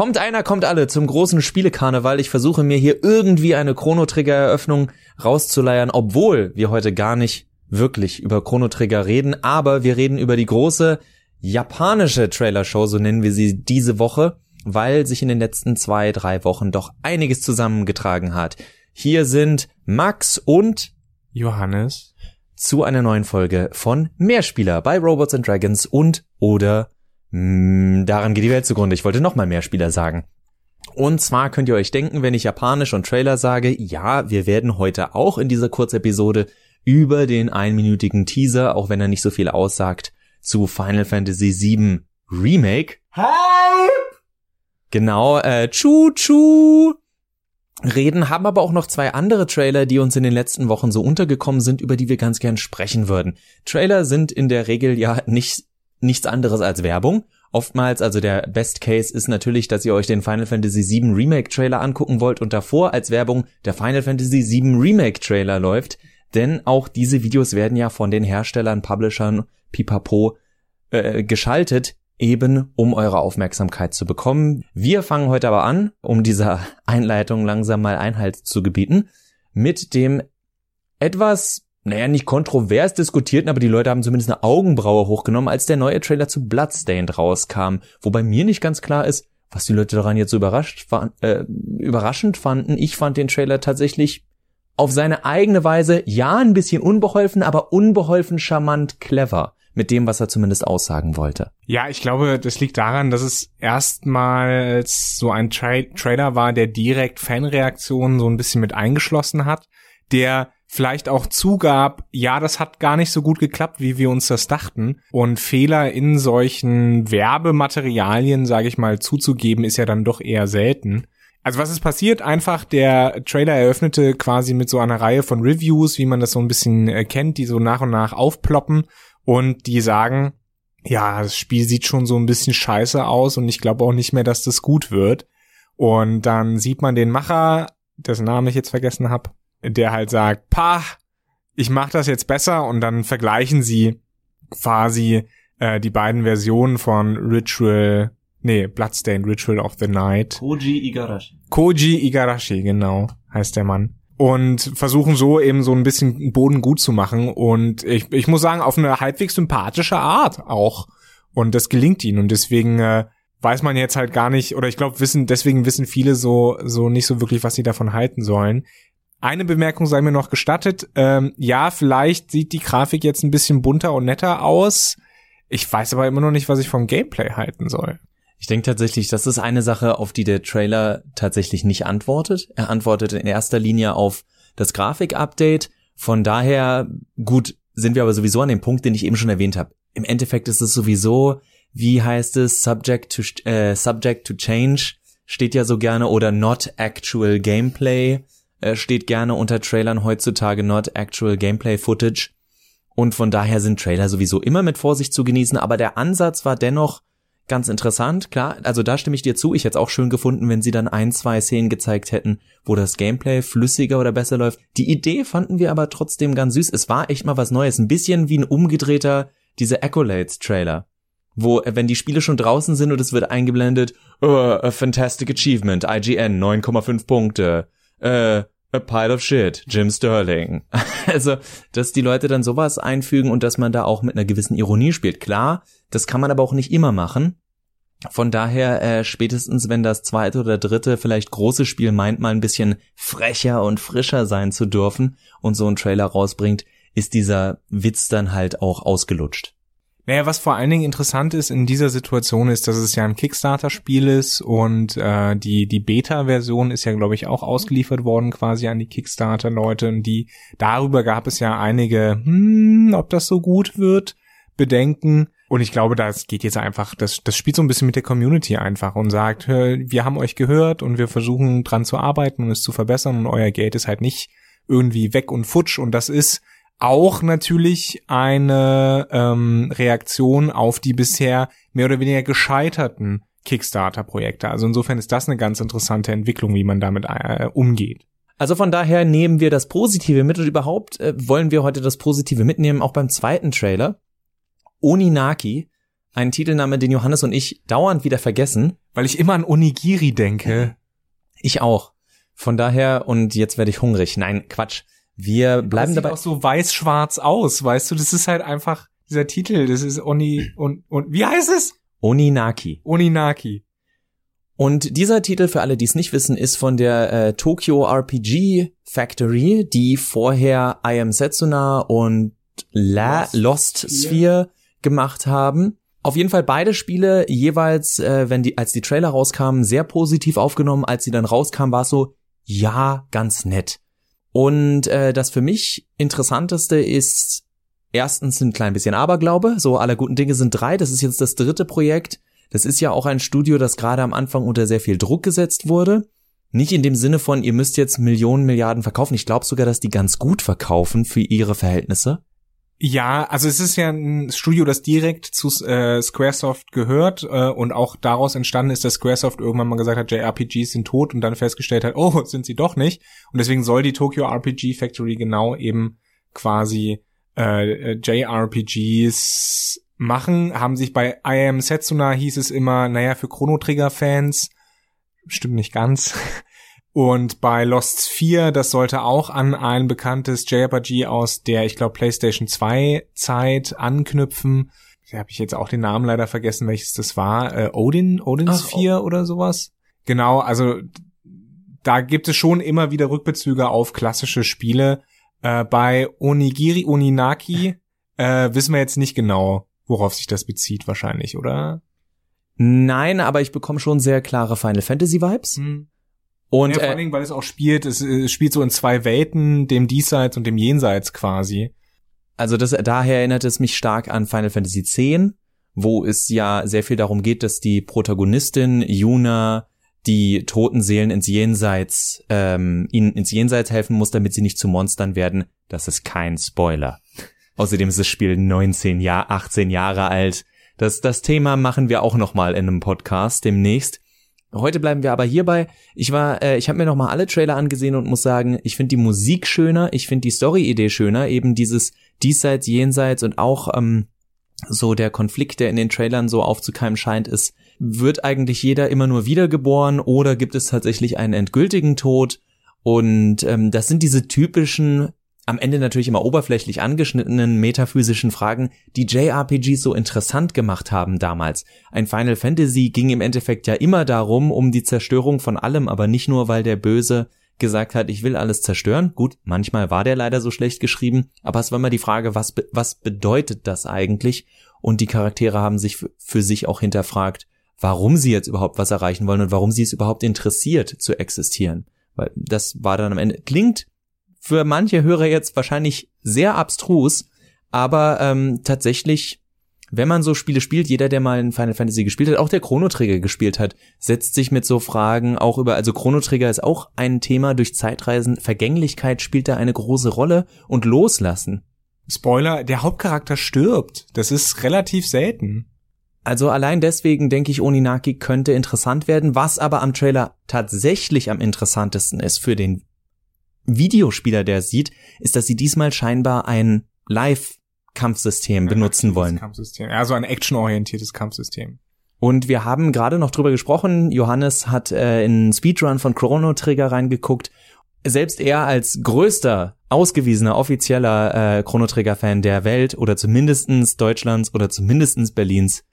Kommt einer, kommt alle zum großen Spielekarneval. Ich versuche mir hier irgendwie eine Chrono Trigger Eröffnung rauszuleiern, obwohl wir heute gar nicht wirklich über Chrono Trigger reden, aber wir reden über die große japanische Trailer Show, so nennen wir sie diese Woche, weil sich in den letzten zwei, drei Wochen doch einiges zusammengetragen hat. Hier sind Max und Johannes zu einer neuen Folge von Mehrspieler bei Robots and Dragons und oder mh, daran geht die Welt zugrunde. Ich wollte noch mal Mehrspieler sagen. Und zwar könnt ihr euch denken, wenn ich Japanisch und Trailer sage, ja, wir werden heute auch in dieser Kurzepisode über den einminütigen Teaser, auch wenn er nicht so viel aussagt, zu Final Fantasy VII Remake. Hype! Genau, äh, Chu Chu reden, haben aber auch noch zwei andere Trailer, die uns in den letzten Wochen so untergekommen sind, über die wir ganz gern sprechen würden. Trailer sind in der Regel ja nicht nichts anderes als Werbung. Oftmals, also der Best Case ist natürlich, dass ihr euch den Final Fantasy VII Remake Trailer angucken wollt und davor als Werbung der Final Fantasy VII Remake Trailer läuft, denn auch diese Videos werden ja von den Herstellern, Publishern, Pipapo äh, geschaltet, eben um eure Aufmerksamkeit zu bekommen. Wir fangen heute aber an, um dieser Einleitung langsam mal Einhalt zu gebieten, mit dem etwas, naja, nicht kontrovers diskutierten, aber die Leute haben zumindest eine Augenbraue hochgenommen, als der neue Trailer zu Bloodstained rauskam, wobei mir nicht ganz klar ist, was die Leute daran jetzt so überrascht, äh, überraschend fanden. Ich fand den Trailer tatsächlich auf seine eigene Weise, ja, ein bisschen unbeholfen, aber unbeholfen charmant clever mit dem, was er zumindest aussagen wollte. Ja, ich glaube, das liegt daran, dass es erstmals so ein Tra Trailer war, der direkt Fanreaktionen so ein bisschen mit eingeschlossen hat, der vielleicht auch zugab, ja, das hat gar nicht so gut geklappt, wie wir uns das dachten. Und Fehler in solchen Werbematerialien, sage ich mal, zuzugeben, ist ja dann doch eher selten. Also was ist passiert? Einfach der Trailer eröffnete quasi mit so einer Reihe von Reviews, wie man das so ein bisschen äh, kennt, die so nach und nach aufploppen und die sagen, ja, das Spiel sieht schon so ein bisschen scheiße aus und ich glaube auch nicht mehr, dass das gut wird. Und dann sieht man den Macher, dessen Namen ich jetzt vergessen habe, der halt sagt, pah, ich mach das jetzt besser und dann vergleichen sie quasi äh, die beiden Versionen von Ritual, nee, Bloodstained Ritual of the Night. Koji Igarashi. Koji Igarashi, genau, heißt der Mann und versuchen so eben so ein bisschen Boden gut zu machen und ich, ich muss sagen, auf eine halbwegs sympathische Art auch. Und das gelingt ihnen und deswegen äh, weiß man jetzt halt gar nicht, oder ich glaube, wissen, deswegen wissen viele so, so nicht so wirklich, was sie davon halten sollen. Eine Bemerkung sei mir noch gestattet. Ähm, ja, vielleicht sieht die Grafik jetzt ein bisschen bunter und netter aus. Ich weiß aber immer noch nicht, was ich vom Gameplay halten soll. Ich denke tatsächlich, das ist eine Sache, auf die der Trailer tatsächlich nicht antwortet. Er antwortet in erster Linie auf das Grafik-Update. Von daher, gut, sind wir aber sowieso an dem Punkt, den ich eben schon erwähnt habe. Im Endeffekt ist es sowieso, wie heißt es, subject to, äh, subject to change steht ja so gerne oder not actual gameplay steht gerne unter Trailern heutzutage not actual gameplay footage. Und von daher sind Trailer sowieso immer mit Vorsicht zu genießen, aber der Ansatz war dennoch ganz interessant, klar, also da stimme ich dir zu. Ich hätte es auch schön gefunden, wenn sie dann ein, zwei Szenen gezeigt hätten, wo das Gameplay flüssiger oder besser läuft. Die Idee fanden wir aber trotzdem ganz süß. Es war echt mal was Neues. Ein bisschen wie ein umgedrehter, diese Accolades-Trailer. Wo, äh, wenn die Spiele schon draußen sind und es wird eingeblendet, oh, a fantastic achievement, IGN, 9,5 Punkte, äh, a pile of shit, Jim Sterling. also, dass die Leute dann sowas einfügen und dass man da auch mit einer gewissen Ironie spielt. Klar, das kann man aber auch nicht immer machen. Von daher, äh, spätestens wenn das zweite oder dritte vielleicht große Spiel meint, mal ein bisschen frecher und frischer sein zu dürfen und so einen Trailer rausbringt, ist dieser Witz dann halt auch ausgelutscht. Naja, was vor allen Dingen interessant ist in dieser Situation ist, dass es ja ein Kickstarter-Spiel ist und äh, die die Beta-Version ist ja, glaube ich, auch ausgeliefert worden quasi an die Kickstarter-Leute und die darüber gab es ja einige, hm, ob das so gut wird, Bedenken. Und ich glaube, das geht jetzt einfach, das, das spielt so ein bisschen mit der Community einfach und sagt, wir haben euch gehört und wir versuchen dran zu arbeiten und es zu verbessern und euer Geld ist halt nicht irgendwie weg und futsch und das ist auch natürlich eine ähm, Reaktion auf die bisher mehr oder weniger gescheiterten Kickstarter-Projekte. Also insofern ist das eine ganz interessante Entwicklung, wie man damit äh, umgeht. Also von daher nehmen wir das Positive mit und überhaupt äh, wollen wir heute das Positive mitnehmen, auch beim zweiten Trailer. Oninaki, ein Titelname, den Johannes und ich dauernd wieder vergessen. weil ich immer an Onigiri denke. Ich auch. Von daher, und jetzt werde ich hungrig. Nein, Quatsch. Wir bleiben das dabei. Sieht auch so weiß-schwarz aus, weißt du? Das ist halt einfach dieser Titel. Das ist Oni und und wie heißt es? Oninaki. Oninaki. Und dieser Titel, für alle, die es nicht wissen, ist von der äh, Tokyo RPG Factory, die vorher I Am Setsuna und La Lost Lost Sphere. Sphere gemacht haben. Auf jeden Fall beide Spiele jeweils, äh, wenn die, als die Trailer rauskamen, sehr positiv aufgenommen. Als sie dann rauskamen, war es so, ja, ganz nett. Und äh, das für mich interessanteste ist erstens ein klein bisschen Aberglaube. So aller guten Dinge sind drei. Das ist jetzt das dritte Projekt. Das ist ja auch ein Studio, das gerade am Anfang unter sehr viel Druck gesetzt wurde. Nicht in dem Sinne von, ihr müsst jetzt Millionen, Milliarden verkaufen. Ich glaube sogar, dass die ganz gut verkaufen für ihre Verhältnisse. Ja, also es ist ja ein Studio, das direkt zu äh, Squaresoft gehört äh, und auch daraus entstanden ist, dass Squaresoft irgendwann mal gesagt hat, JRPGs sind tot und dann festgestellt hat, oh, sind sie doch nicht. Und deswegen soll die Tokyo RPG Factory genau eben quasi äh, JRPGs machen. Haben sich bei I Am Setsuna hieß es immer, naja, für Chrono Trigger Fans. Stimmt nicht ganz. Und bei Lost 4, das sollte auch an ein bekanntes JRPG aus der, ich glaube, PlayStation 2 Zeit anknüpfen. Da habe ich jetzt auch den Namen leider vergessen, welches das war. Äh, Odin, Odins Ach, 4 oder sowas. Genau, also da gibt es schon immer wieder Rückbezüge auf klassische Spiele. Äh, bei Onigiri Oninaki äh, wissen wir jetzt nicht genau, worauf sich das bezieht wahrscheinlich, oder? Nein, aber ich bekomme schon sehr klare Final Fantasy Vibes. Hm. Und ja, vor allen äh, Dingen, weil es auch spielt, es, äh, es spielt so in zwei Welten, dem Diesseits und dem Jenseits quasi. also das, daher erinnert es mich stark an Final Fantasy X, wo es ja sehr viel darum geht, dass die Protagonistin Yuna die toten Seelen ins Jenseits, ähm, ihnen ins Jenseits helfen muss, damit sie nicht zu Monstern werden. Das ist kein Spoiler. Außerdem ist das Spiel 19 Jahre, 18 Jahre alt. Das, das Thema machen wir auch noch mal in einem Podcast demnächst. Heute bleiben wir aber hierbei. Ich war, äh, ich habe mir noch mal alle Trailer angesehen und muss sagen, ich finde die Musik schöner, ich finde die Story-Idee schöner, eben dieses diesseits, jenseits und auch ähm, so der Konflikt, der in den Trailern so aufzukeimen scheint, ist, wird eigentlich jeder immer nur wiedergeboren oder gibt es tatsächlich einen endgültigen Tod? Und ähm, das sind diese typischen, am Ende natürlich immer oberflächlich angeschnittenen metaphysischen Fragen, die JRPGs so interessant gemacht haben damals. Ein Final Fantasy ging im Endeffekt ja immer darum, um die Zerstörung von allem, aber nicht nur, weil der Böse gesagt hat, ich will alles zerstören. Gut, manchmal war der leider so schlecht geschrieben, aber es war immer die Frage, was, be was bedeutet das eigentlich? Und die Charaktere haben sich für sich auch hinterfragt, warum sie jetzt überhaupt was erreichen wollen und warum sie es überhaupt interessiert zu existieren. Weil das war dann am Ende, klingt für manche Hörer jetzt wahrscheinlich sehr abstrus, aber ähm, tatsächlich, wenn man so Spiele spielt, jeder, der mal in Final Fantasy gespielt hat, auch der Chrono Trigger gespielt hat, setzt sich mit so Fragen auch über, also Chrono Trigger ist auch ein Thema durch Zeitreisen, Vergänglichkeit spielt da eine große Rolle und loslassen. Spoiler, der Hauptcharakter stirbt. Das ist relativ selten. Also allein deswegen denke ich, Oninaki könnte interessant werden. Was aber am Trailer tatsächlich am interessantesten ist für den Videospieler, der sieht, ist, dass sie diesmal scheinbar ein Live-Kampfsystem benutzen wollen. Kampfsystem. Ja, so ein actionorientiertes Kampfsystem. Und wir haben gerade noch drüber gesprochen. Johannes hat äh, in Speedrun von Chrono Trigger reingeguckt. Selbst er als größter, ausgewiesener, offizieller äh, Chrono Trigger-Fan der Welt oder zumindestens Deutschlands oder zumindestens Berlins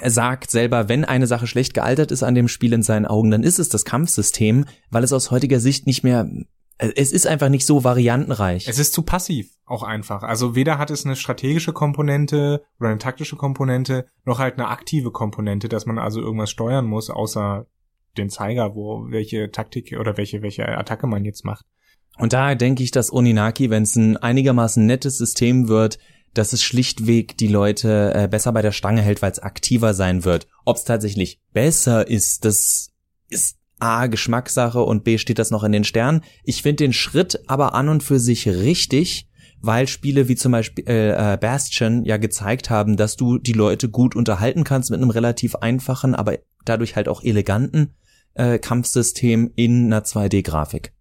er sagt selber, wenn eine Sache schlecht gealtert ist an dem Spiel in seinen Augen, dann ist es das Kampfsystem, weil es aus heutiger Sicht nicht mehr, es ist einfach nicht so variantenreich. Es ist zu passiv, auch einfach. Also weder hat es eine strategische Komponente oder eine taktische Komponente, noch halt eine aktive Komponente, dass man also irgendwas steuern muss, außer den Zeiger, wo welche Taktik oder welche welche Attacke man jetzt macht. Und daher denke ich, dass Oninaki, wenn es ein einigermaßen nettes System wird, dass es schlichtweg die Leute äh, besser bei der Stange hält, weil es aktiver sein wird. Ob es tatsächlich besser ist, das ist A, Geschmackssache und B, steht das noch in den Sternen. Ich finde den Schritt aber an und für sich richtig, weil Spiele wie zum Beispiel äh, Bastion ja gezeigt haben, dass du die Leute gut unterhalten kannst mit einem relativ einfachen, aber dadurch halt auch eleganten äh, Kampfsystem in einer 2D-Grafik.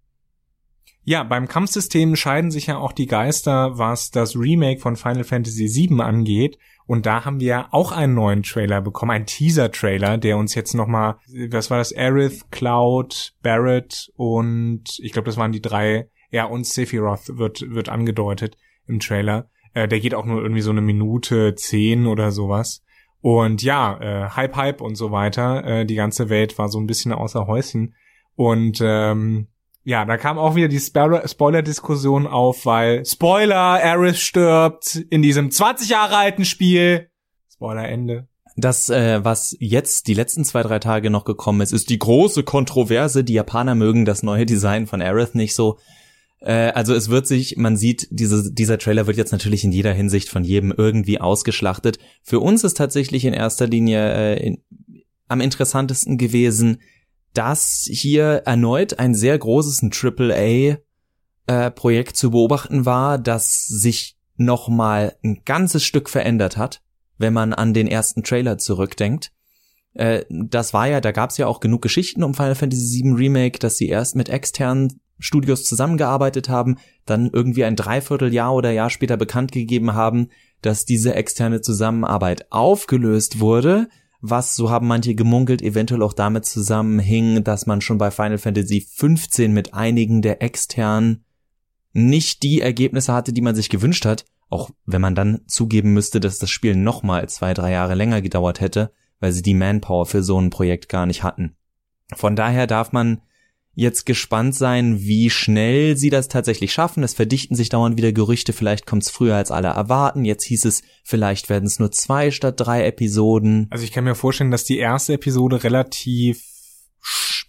Ja, beim Kampfsystem scheiden sich ja auch die Geister, was das Remake von Final Fantasy VII angeht. Und da haben wir auch einen neuen Trailer bekommen, einen Teaser-Trailer, der uns jetzt nochmal, was war das, Aerith, Cloud, Barrett und ich glaube, das waren die drei, ja, und Sephiroth wird, wird angedeutet im Trailer. Äh, der geht auch nur irgendwie so eine Minute zehn oder sowas. Und ja, äh, Hype, Hype und so weiter. Äh, die ganze Welt war so ein bisschen außer Häuschen. Und ähm, ja, da kam auch wieder die Spoiler-Diskussion auf, weil Spoiler, Aerith stirbt in diesem 20 Jahre alten Spiel. Spoiler Ende. Das, äh, was jetzt die letzten zwei, drei Tage noch gekommen ist, ist die große Kontroverse. Die Japaner mögen das neue Design von Aerith nicht so. Äh, also es wird sich, man sieht, diese, dieser Trailer wird jetzt natürlich in jeder Hinsicht von jedem irgendwie ausgeschlachtet. Für uns ist tatsächlich in erster Linie äh, in, am interessantesten gewesen, dass hier erneut ein sehr großes AAA äh, zu beobachten war, das sich noch mal ein ganzes Stück verändert hat, wenn man an den ersten Trailer zurückdenkt. Äh, das war ja, da gab es ja auch genug Geschichten um Final Fantasy VII Remake, dass sie erst mit externen Studios zusammengearbeitet haben, dann irgendwie ein Dreivierteljahr oder Jahr später bekannt gegeben haben, dass diese externe Zusammenarbeit aufgelöst wurde was, so haben manche gemunkelt, eventuell auch damit zusammenhing, dass man schon bei Final Fantasy 15 mit einigen der externen nicht die Ergebnisse hatte, die man sich gewünscht hat, auch wenn man dann zugeben müsste, dass das Spiel nochmal zwei, drei Jahre länger gedauert hätte, weil sie die Manpower für so ein Projekt gar nicht hatten. Von daher darf man jetzt gespannt sein, wie schnell sie das tatsächlich schaffen. Es verdichten sich dauernd wieder Gerüchte, vielleicht kommt es früher als alle erwarten. Jetzt hieß es, vielleicht werden es nur zwei statt drei Episoden. Also ich kann mir vorstellen, dass die erste Episode relativ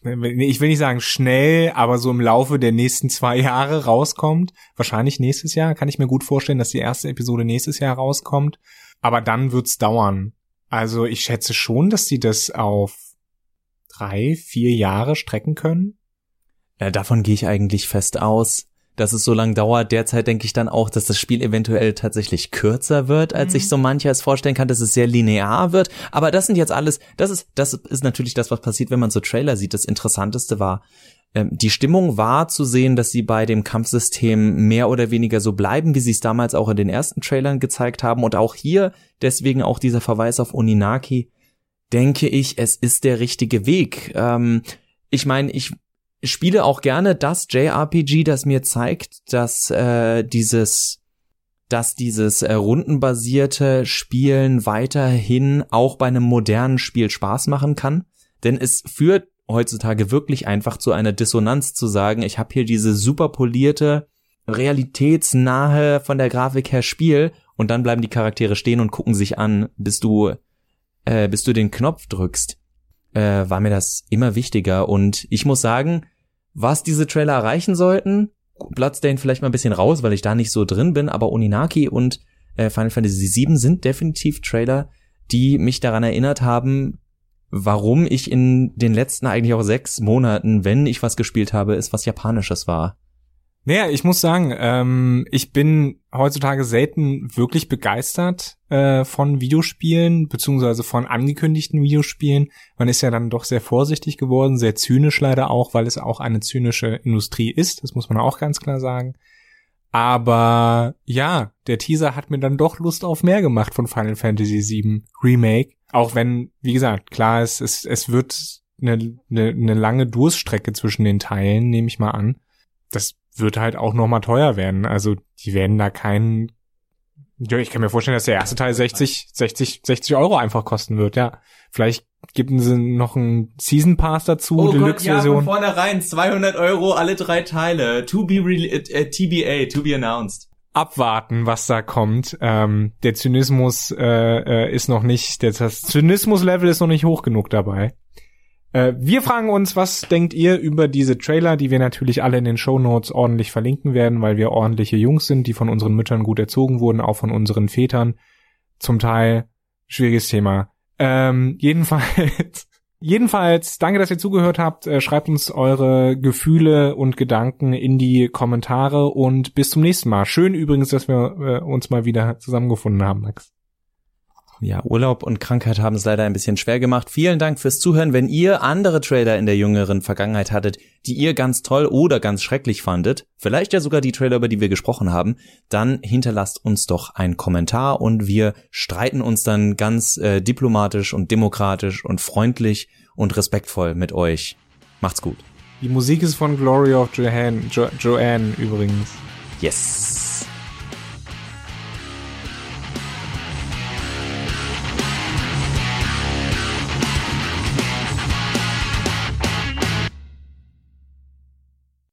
ich will nicht sagen schnell, aber so im Laufe der nächsten zwei Jahre rauskommt. Wahrscheinlich nächstes Jahr. Kann ich mir gut vorstellen, dass die erste Episode nächstes Jahr rauskommt. Aber dann wird's dauern. Also ich schätze schon, dass sie das auf drei, vier Jahre strecken können. Ja, davon gehe ich eigentlich fest aus, dass es so lang dauert. Derzeit denke ich dann auch, dass das Spiel eventuell tatsächlich kürzer wird, als mhm. sich so mancher es vorstellen kann, dass es sehr linear wird. Aber das sind jetzt alles, das ist, das ist natürlich das, was passiert, wenn man so Trailer sieht. Das Interessanteste war, ähm, die Stimmung war zu sehen, dass sie bei dem Kampfsystem mehr oder weniger so bleiben, wie sie es damals auch in den ersten Trailern gezeigt haben. Und auch hier deswegen auch dieser Verweis auf Oninaki, denke ich, es ist der richtige Weg. Ähm, ich meine, ich spiele auch gerne das JRPG, das mir zeigt, dass äh, dieses dass dieses äh, rundenbasierte Spielen weiterhin auch bei einem modernen Spiel Spaß machen kann, denn es führt heutzutage wirklich einfach zu einer Dissonanz zu sagen, ich habe hier diese super polierte, realitätsnahe von der Grafik her Spiel und dann bleiben die Charaktere stehen und gucken sich an, bis du äh, bis du den Knopf drückst. Äh, war mir das immer wichtiger und ich muss sagen, was diese Trailer erreichen sollten. Bloodstain vielleicht mal ein bisschen raus, weil ich da nicht so drin bin, aber Oninaki und äh, Final Fantasy VII sind definitiv Trailer, die mich daran erinnert haben, warum ich in den letzten eigentlich auch sechs Monaten, wenn ich was gespielt habe, es was Japanisches war. Naja, ich muss sagen, ähm, ich bin heutzutage selten wirklich begeistert äh, von Videospielen, beziehungsweise von angekündigten Videospielen. Man ist ja dann doch sehr vorsichtig geworden, sehr zynisch leider auch, weil es auch eine zynische Industrie ist, das muss man auch ganz klar sagen. Aber ja, der Teaser hat mir dann doch Lust auf mehr gemacht von Final Fantasy VII Remake. Auch wenn, wie gesagt, klar ist, es, es wird eine, eine, eine lange Durststrecke zwischen den Teilen, nehme ich mal an. Das wird halt auch noch mal teuer werden. Also die werden da keinen ja, ich kann mir vorstellen, dass der erste Teil 60, 60, 60 Euro einfach kosten wird, ja. Vielleicht geben sie noch einen Season Pass dazu, oh Deluxe-Version. Ja, von vornherein 200 Euro alle drei Teile. To be re äh, TBA, to be announced. Abwarten, was da kommt. Ähm, der Zynismus äh, äh, ist noch nicht, der, das Zynismus-Level ist noch nicht hoch genug dabei. Äh, wir fragen uns, was denkt ihr über diese Trailer, die wir natürlich alle in den Show Notes ordentlich verlinken werden, weil wir ordentliche Jungs sind, die von unseren Müttern gut erzogen wurden, auch von unseren Vätern. Zum Teil schwieriges Thema. Ähm, jedenfalls, jedenfalls, danke, dass ihr zugehört habt. Äh, schreibt uns eure Gefühle und Gedanken in die Kommentare und bis zum nächsten Mal. Schön übrigens, dass wir äh, uns mal wieder zusammengefunden haben, Max. Ja, Urlaub und Krankheit haben es leider ein bisschen schwer gemacht. Vielen Dank fürs Zuhören. Wenn ihr andere Trailer in der jüngeren Vergangenheit hattet, die ihr ganz toll oder ganz schrecklich fandet, vielleicht ja sogar die Trailer, über die wir gesprochen haben, dann hinterlasst uns doch einen Kommentar und wir streiten uns dann ganz äh, diplomatisch und demokratisch und freundlich und respektvoll mit euch. Macht's gut. Die Musik ist von Glory of Joanne, jo Joanne übrigens. Yes.